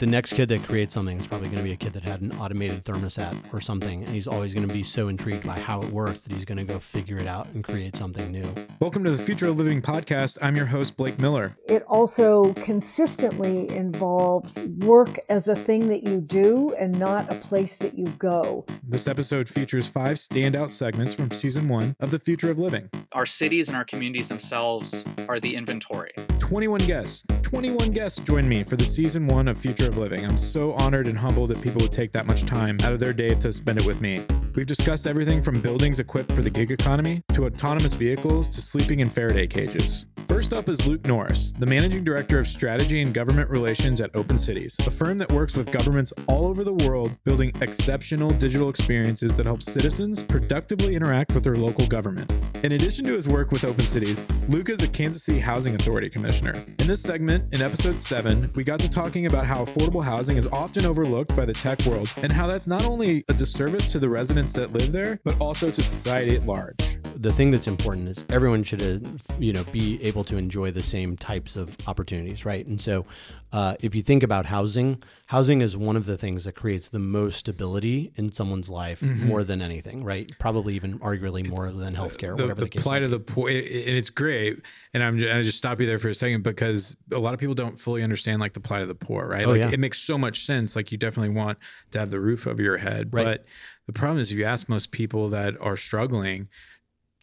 the next kid that creates something is probably going to be a kid that had an automated thermostat or something, and he's always going to be so intrigued by how it works that he's going to go figure it out and create something new. Welcome to the Future of Living podcast. I'm your host, Blake Miller. It also consistently involves work as a thing that you do and not a place that you go. This episode features five standout segments from season one of The Future of Living. Our cities and our communities themselves are the inventory. 21 guests. 21 guests join me for the season one of Future of Living. I'm so honored and humbled that people would take that much time out of their day to spend it with me. We've discussed everything from buildings equipped for the gig economy to autonomous vehicles to sleeping in Faraday cages. First up is Luke Norris, the Managing Director of Strategy and Government Relations at Open Cities, a firm that works with governments all over the world building exceptional digital experiences that help citizens productively interact with their local government. In addition to his work with Open Cities, Luke is a Kansas City Housing Authority Commissioner. In this segment, in episode 7, we got to talking about how affordable housing is often overlooked by the tech world and how that's not only a disservice to the residents that live there, but also to society at large the thing that's important is everyone should, uh, you know, be able to enjoy the same types of opportunities, right? And so, uh, if you think about housing, housing is one of the things that creates the most stability in someone's life mm-hmm. more than anything, right? Probably even arguably more it's than healthcare, the, whatever the, the case. plight of the poor, and it's great. And I'm I just stop you there for a second because a lot of people don't fully understand like the plight of the poor, right? Oh, like yeah. it makes so much sense. Like you definitely want to have the roof over your head, right. but the problem is if you ask most people that are struggling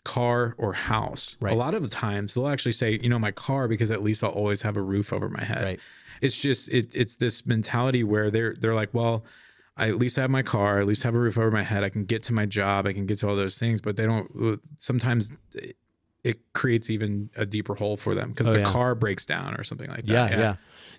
car or house. Right. A lot of the times they'll actually say, you know, my car because at least I'll always have a roof over my head. Right. It's just it, it's this mentality where they're they're like, well, I at least have my car, at least have a roof over my head. I can get to my job, I can get to all those things, but they don't. Sometimes it creates even a deeper hole for them because oh, the yeah. car breaks down or something like that. Yeah, yeah, yeah.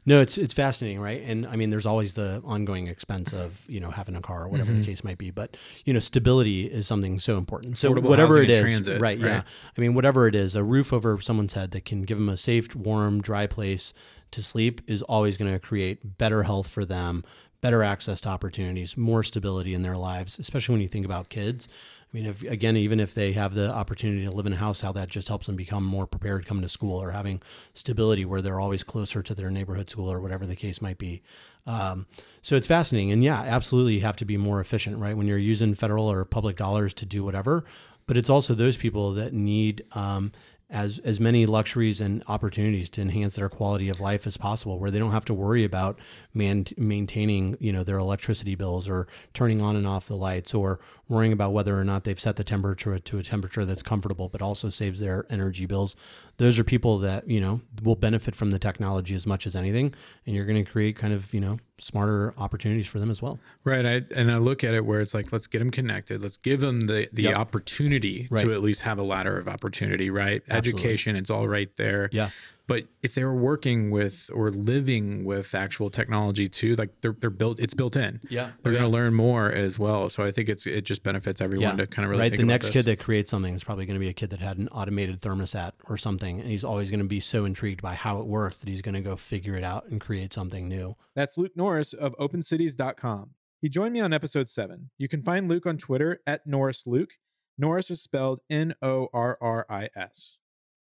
No, it's it's fascinating, right? And I mean, there's always the ongoing expense of you know having a car or whatever mm-hmm. the case might be. But you know, stability is something so important. So Affordable whatever it is, transit, right, right? Yeah. I mean, whatever it is, a roof over someone's head that can give them a safe, warm, dry place to sleep is always going to create better health for them, better access to opportunities, more stability in their lives, especially when you think about kids. I mean, if again, even if they have the opportunity to live in a house, how that just helps them become more prepared coming to school or having stability where they're always closer to their neighborhood school or whatever the case might be. Um, so it's fascinating. And yeah, absolutely, you have to be more efficient, right? When you're using federal or public dollars to do whatever. But it's also those people that need um, as as many luxuries and opportunities to enhance their quality of life as possible where they don't have to worry about man, maintaining you know their electricity bills or turning on and off the lights or worrying about whether or not they've set the temperature to a temperature that's comfortable but also saves their energy bills those are people that you know will benefit from the technology as much as anything and you're going to create kind of you know smarter opportunities for them as well right I, and i look at it where it's like let's get them connected let's give them the the yep. opportunity right. to at least have a ladder of opportunity right Absolutely. education it's all right there yeah but if they were working with or living with actual technology too, like they're they're built, it's built in. Yeah, they're yeah. going to learn more as well. So I think it's it just benefits everyone yeah. to kind of really right. think the next this. kid that creates something is probably going to be a kid that had an automated thermostat or something, and he's always going to be so intrigued by how it works that he's going to go figure it out and create something new. That's Luke Norris of OpenCities.com. He joined me on episode seven. You can find Luke on Twitter at Norris Luke. Norris is spelled N O R R I S.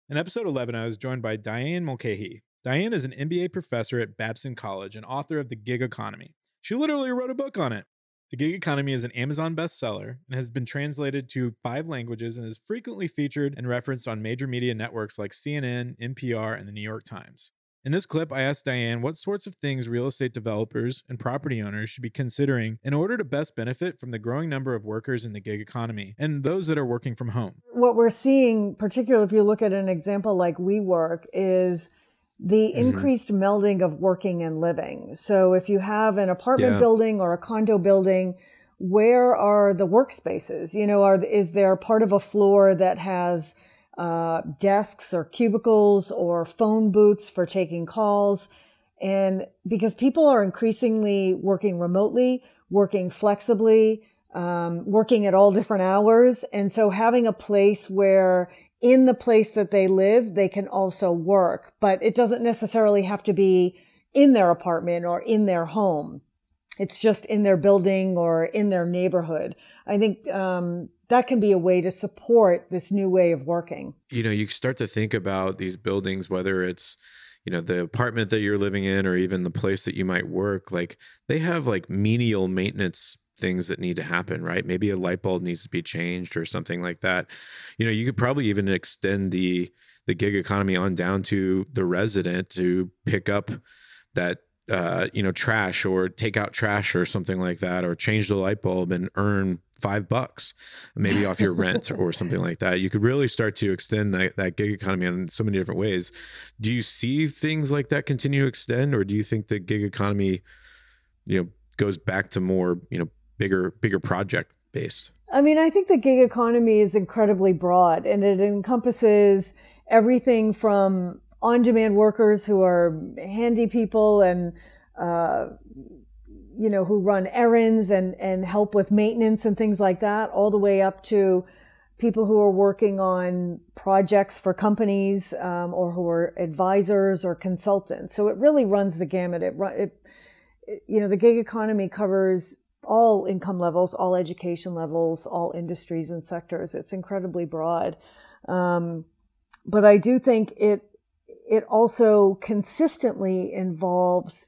In episode 11, I was joined by Diane Mulcahy. Diane is an MBA professor at Babson College and author of The Gig Economy. She literally wrote a book on it. The Gig Economy is an Amazon bestseller and has been translated to five languages and is frequently featured and referenced on major media networks like CNN, NPR, and the New York Times. In this clip, I asked Diane what sorts of things real estate developers and property owners should be considering in order to best benefit from the growing number of workers in the gig economy and those that are working from home. What we're seeing, particularly if you look at an example like WeWork, is the mm-hmm. increased melding of working and living. So if you have an apartment yeah. building or a condo building, where are the workspaces? You know, are is there part of a floor that has uh, desks or cubicles or phone booths for taking calls. And because people are increasingly working remotely, working flexibly, um, working at all different hours. And so having a place where in the place that they live, they can also work, but it doesn't necessarily have to be in their apartment or in their home. It's just in their building or in their neighborhood. I think um, that can be a way to support this new way of working. You know, you start to think about these buildings, whether it's you know the apartment that you're living in or even the place that you might work like they have like menial maintenance things that need to happen right? Maybe a light bulb needs to be changed or something like that. You know you could probably even extend the the gig economy on down to the resident to pick up that uh, you know trash or take out trash or something like that or change the light bulb and earn five bucks maybe off your rent or something like that. You could really start to extend that, that gig economy in so many different ways. Do you see things like that continue to extend or do you think the gig economy you know goes back to more you know bigger bigger project based i mean i think the gig economy is incredibly broad and it encompasses everything from on-demand workers who are handy people and uh, you know, who run errands and, and help with maintenance and things like that, all the way up to people who are working on projects for companies um, or who are advisors or consultants. So it really runs the gamut. It, it, it, you know, the gig economy covers all income levels, all education levels, all industries and sectors. It's incredibly broad. Um, but I do think it, it also consistently involves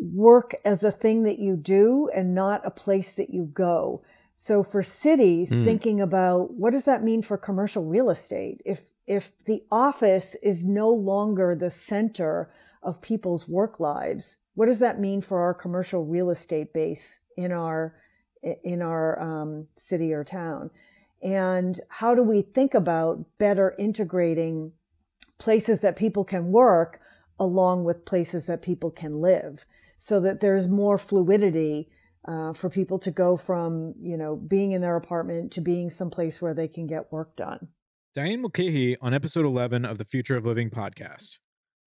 work as a thing that you do and not a place that you go. So for cities, mm. thinking about what does that mean for commercial real estate? If if the office is no longer the center of people's work lives, what does that mean for our commercial real estate base in our in our um, city or town? And how do we think about better integrating places that people can work along with places that people can live? so that there's more fluidity uh, for people to go from you know being in their apartment to being someplace where they can get work done. Diane Mulcahy on episode 11 of the Future of Living podcast.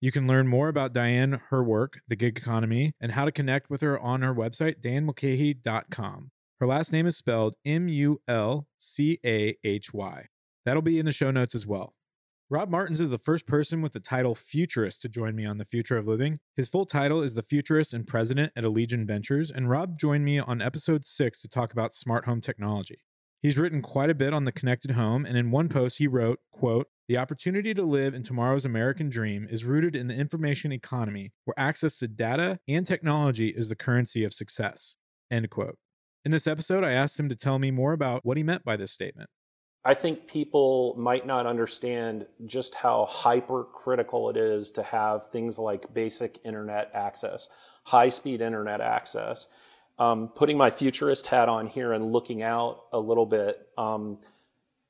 You can learn more about Diane, her work, the gig economy, and how to connect with her on her website, dianemulcahy.com. Her last name is spelled M U L C A H Y. That'll be in the show notes as well. Rob Martens is the first person with the title Futurist to join me on The Future of Living. His full title is the Futurist and President at Allegion Ventures, and Rob joined me on episode 6 to talk about smart home technology. He's written quite a bit on the connected home, and in one post he wrote, quote, "The opportunity to live in tomorrow's American dream is rooted in the information economy, where access to data and technology is the currency of success." End quote. In this episode, I asked him to tell me more about what he meant by this statement. I think people might not understand just how hypercritical it is to have things like basic internet access, high speed internet access. Um, putting my futurist hat on here and looking out a little bit, um,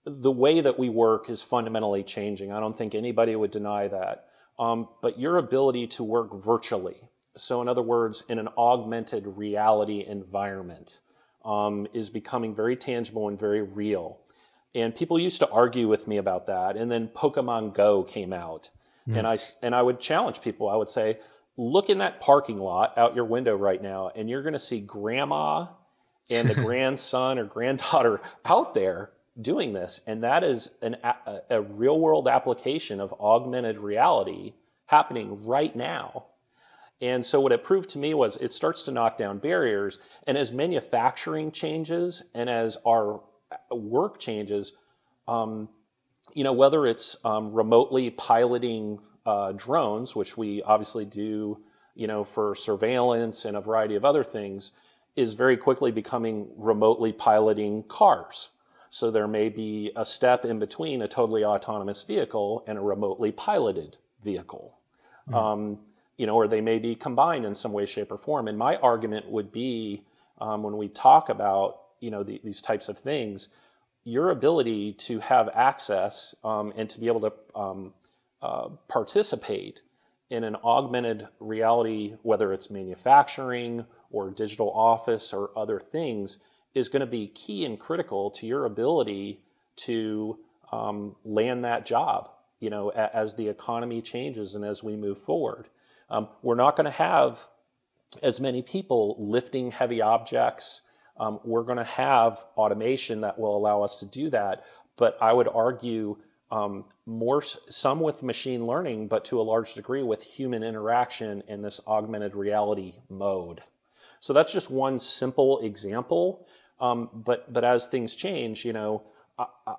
the way that we work is fundamentally changing. I don't think anybody would deny that. Um, but your ability to work virtually, so in other words, in an augmented reality environment, um, is becoming very tangible and very real. And people used to argue with me about that. And then Pokemon Go came out. Mm. And I and I would challenge people. I would say, look in that parking lot out your window right now, and you're going to see grandma and the grandson or granddaughter out there doing this. And that is an, a, a real world application of augmented reality happening right now. And so what it proved to me was it starts to knock down barriers. And as manufacturing changes and as our work changes, um, you know, whether it's um, remotely piloting uh, drones, which we obviously do, you know, for surveillance and a variety of other things, is very quickly becoming remotely piloting cars. So there may be a step in between a totally autonomous vehicle and a remotely piloted vehicle. Mm. Um, you know, or they may be combined in some way, shape, or form. And my argument would be um, when we talk about you know the, these types of things, your ability to have access um, and to be able to um, uh, participate in an augmented reality, whether it's manufacturing or digital office or other things, is going to be key and critical to your ability to um, land that job. You know, as the economy changes and as we move forward, um, we're not going to have as many people lifting heavy objects um, we're going to have automation that will allow us to do that. But I would argue um, more some with machine learning, but to a large degree with human interaction in this augmented reality mode. So that's just one simple example. Um, but but as things change, you know,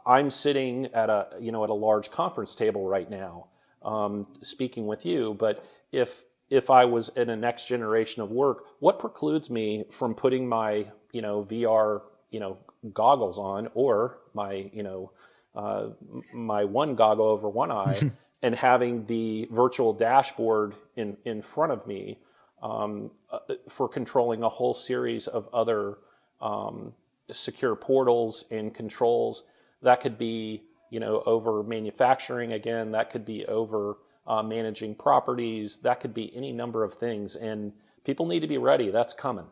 I, am sitting at a you know at a large conference table right now. um, speaking with you. But if if I was in a next generation of work, what precludes me from putting my you know VR you know goggles on or my you know uh, my one goggle over one eye and having the virtual dashboard in in front of me um, uh, for controlling a whole series of other um, secure portals and controls. That could be you know over manufacturing again. That could be over uh, managing properties. That could be any number of things. And people need to be ready. That's coming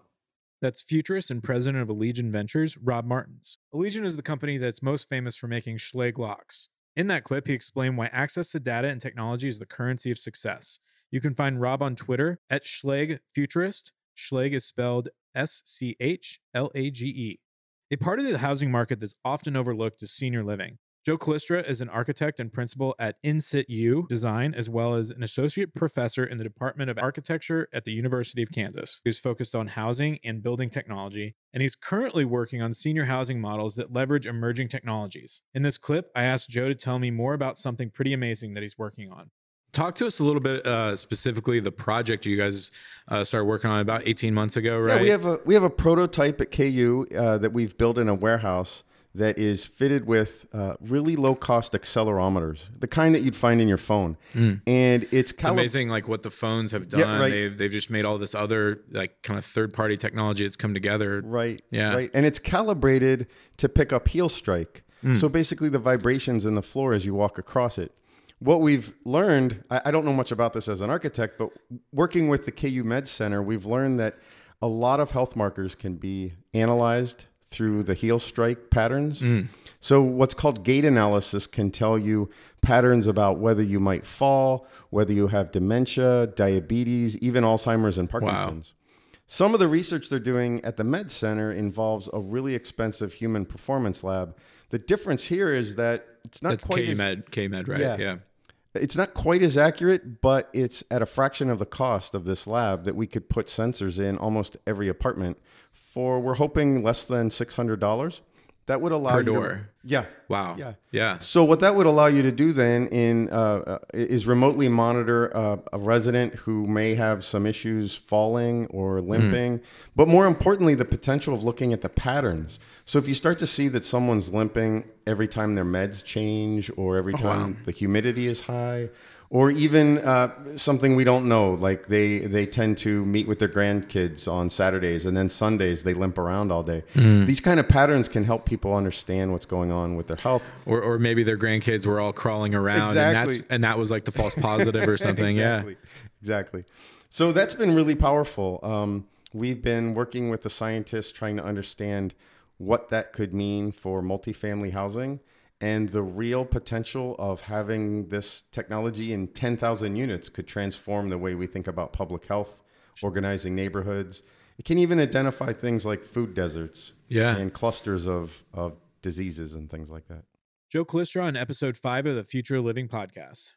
that's futurist and president of Allegion Ventures, Rob Martens. Allegion is the company that's most famous for making Schlage locks. In that clip, he explained why access to data and technology is the currency of success. You can find Rob on Twitter at Schlage Futurist. Schlage is spelled S C H L A G E. A part of the housing market that's often overlooked is senior living. Joe Colistra is an architect and principal at In-Sit-U Design, as well as an associate professor in the Department of Architecture at the University of Kansas, who's focused on housing and building technology. And he's currently working on senior housing models that leverage emerging technologies. In this clip, I asked Joe to tell me more about something pretty amazing that he's working on. Talk to us a little bit uh, specifically the project you guys uh, started working on about 18 months ago, right? Yeah, we have a we have a prototype at KU uh, that we've built in a warehouse that is fitted with uh, really low cost accelerometers, the kind that you'd find in your phone. Mm. And it's, it's amazing, like what the phones have done. Yeah, right. They've they've just made all this other like kind of third party technology that's come together. Right. Yeah. Right. And it's calibrated to pick up heel strike. Mm. So basically, the vibrations in the floor as you walk across it. What we've learned, I, I don't know much about this as an architect, but working with the KU Med Center, we've learned that a lot of health markers can be analyzed through the heel strike patterns. Mm. So, what's called gait analysis can tell you patterns about whether you might fall, whether you have dementia, diabetes, even Alzheimer's and Parkinson's. Wow. Some of the research they're doing at the Med Center involves a really expensive human performance lab. The difference here is that it's not That's quite K-Med, as, K-Med, right? Yeah. yeah. It's not quite as accurate, but it's at a fraction of the cost of this lab that we could put sensors in almost every apartment for we're hoping less than six hundred dollars. That would allow per you door. Yeah. Wow. Yeah. Yeah. So what that would allow you to do then in uh, uh, is remotely monitor uh, a resident who may have some issues falling or limping, mm. but more importantly, the potential of looking at the patterns. So if you start to see that someone's limping every time their meds change or every time oh, wow. the humidity is high or even uh, something we don't know like they they tend to meet with their grandkids on saturdays and then sundays they limp around all day mm. these kind of patterns can help people understand what's going on with their health or, or maybe their grandkids were all crawling around exactly. and that's and that was like the false positive or something exactly. yeah exactly so that's been really powerful um, we've been working with the scientists trying to understand what that could mean for multifamily housing and the real potential of having this technology in 10,000 units could transform the way we think about public health, organizing neighborhoods. It can even identify things like food deserts yeah. and clusters of, of diseases and things like that. Joe Colistra on episode five of the Future Living podcast.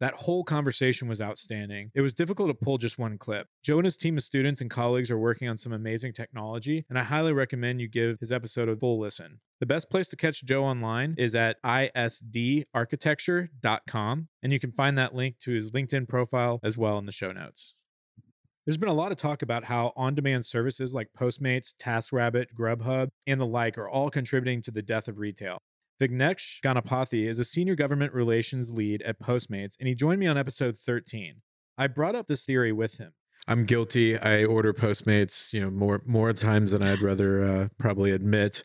That whole conversation was outstanding. It was difficult to pull just one clip. Joe and his team of students and colleagues are working on some amazing technology, and I highly recommend you give his episode a full listen. The best place to catch Joe online is at isdarchitecture.com, and you can find that link to his LinkedIn profile as well in the show notes. There's been a lot of talk about how on demand services like Postmates, TaskRabbit, Grubhub, and the like are all contributing to the death of retail. Vignesh Ganapathy is a senior government relations lead at Postmates, and he joined me on episode 13. I brought up this theory with him. I'm guilty. I order Postmates, you know, more more times than I'd rather uh, probably admit.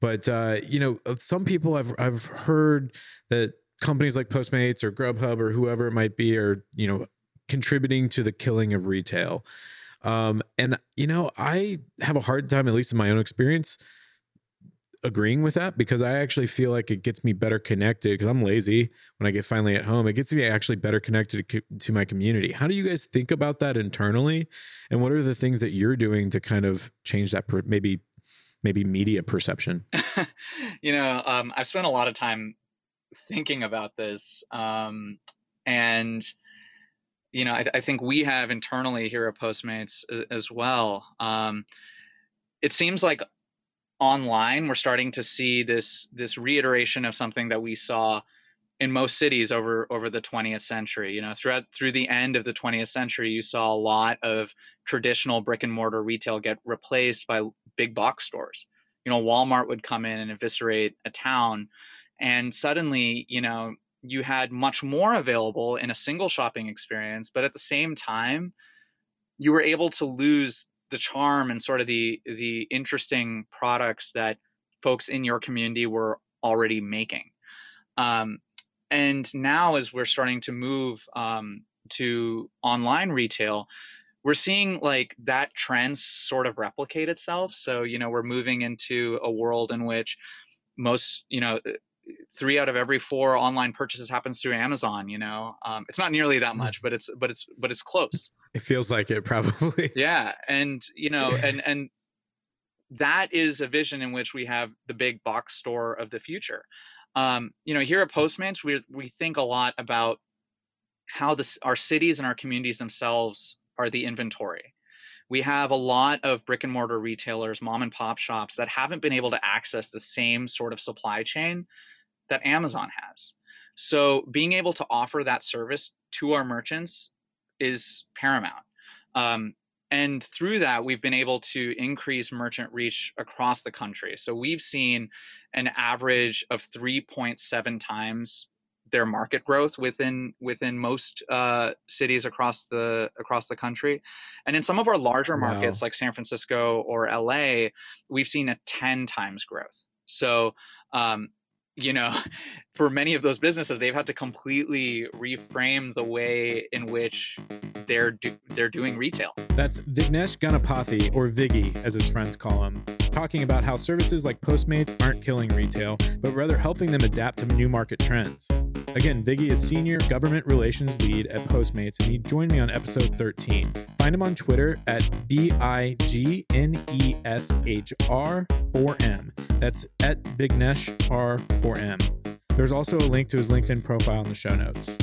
But uh, you know, some people I've I've heard that companies like Postmates or Grubhub or whoever it might be are you know contributing to the killing of retail. Um, and you know, I have a hard time, at least in my own experience, agreeing with that because I actually feel like it gets me better connected because I'm lazy when I get finally at home. It gets me actually better connected to, my community. How do you guys think about that internally? And what are the things that you're doing to kind of change that per, maybe maybe media perception? you know, um, I've spent a lot of time thinking about this. Um, and you know, I, I, think we have internally here at Postmates as well. Um, it seems like online we're starting to see this this reiteration of something that we saw in most cities over over the 20th century. You know throughout through the end of the 20th century you saw a lot of traditional brick and mortar retail get replaced by big box stores. You know walmart would come in and eviscerate a town and suddenly you know you had much more available in a single shopping experience but at the same time you were able to lose the charm and sort of the the interesting products that folks in your community were already making. Um, and now as we're starting to move um, to online retail we're seeing like that trend sort of replicate itself. So you know we're moving into a world in which most you know three out of every four online purchases happens through amazon you know? Um, it's not nearly that much but it's but it's but it's close it feels like it probably yeah and you know and and that is a vision in which we have the big box store of the future um, you know, here at Postmates, we we think a lot about how this our cities and our communities themselves are the inventory. We have a lot of brick and mortar retailers, mom and pop shops that haven't been able to access the same sort of supply chain that Amazon has. So being able to offer that service to our merchants is paramount. Um, and through that we've been able to increase merchant reach across the country so we've seen an average of 3.7 times their market growth within within most uh, cities across the across the country and in some of our larger wow. markets like san francisco or la we've seen a 10 times growth so um, you know, for many of those businesses, they've had to completely reframe the way in which they're do- they're doing retail. That's Vignesh Ganapathy, or Viggy, as his friends call him, talking about how services like Postmates aren't killing retail, but rather helping them adapt to new market trends. Again, Viggy is Senior Government Relations Lead at Postmates, and he joined me on episode 13. Find him on Twitter at B I G N E S H R 4M. That's at Vignesh R 4M. There's also a link to his LinkedIn profile in the show notes.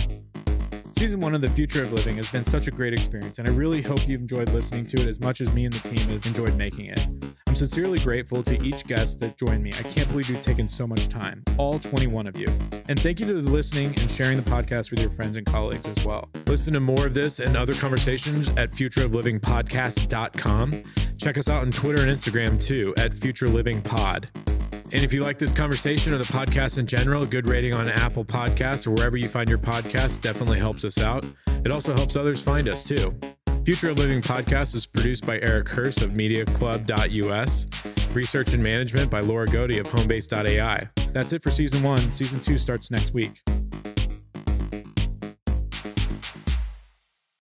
Season one of The Future of Living has been such a great experience, and I really hope you've enjoyed listening to it as much as me and the team have enjoyed making it. I'm sincerely grateful to each guest that joined me. I can't believe you've taken so much time, all 21 of you. And thank you to the listening and sharing the podcast with your friends and colleagues as well. Listen to more of this and other conversations at futureoflivingpodcast.com. Check us out on Twitter and Instagram too at Future Living Pod. And if you like this conversation or the podcast in general, a good rating on Apple Podcasts or wherever you find your podcasts definitely helps us out. It also helps others find us too. Future of Living podcast is produced by Eric Hurst of MediaClub.us. Research and management by Laura Godey of Homebase.ai. That's it for season one. Season two starts next week.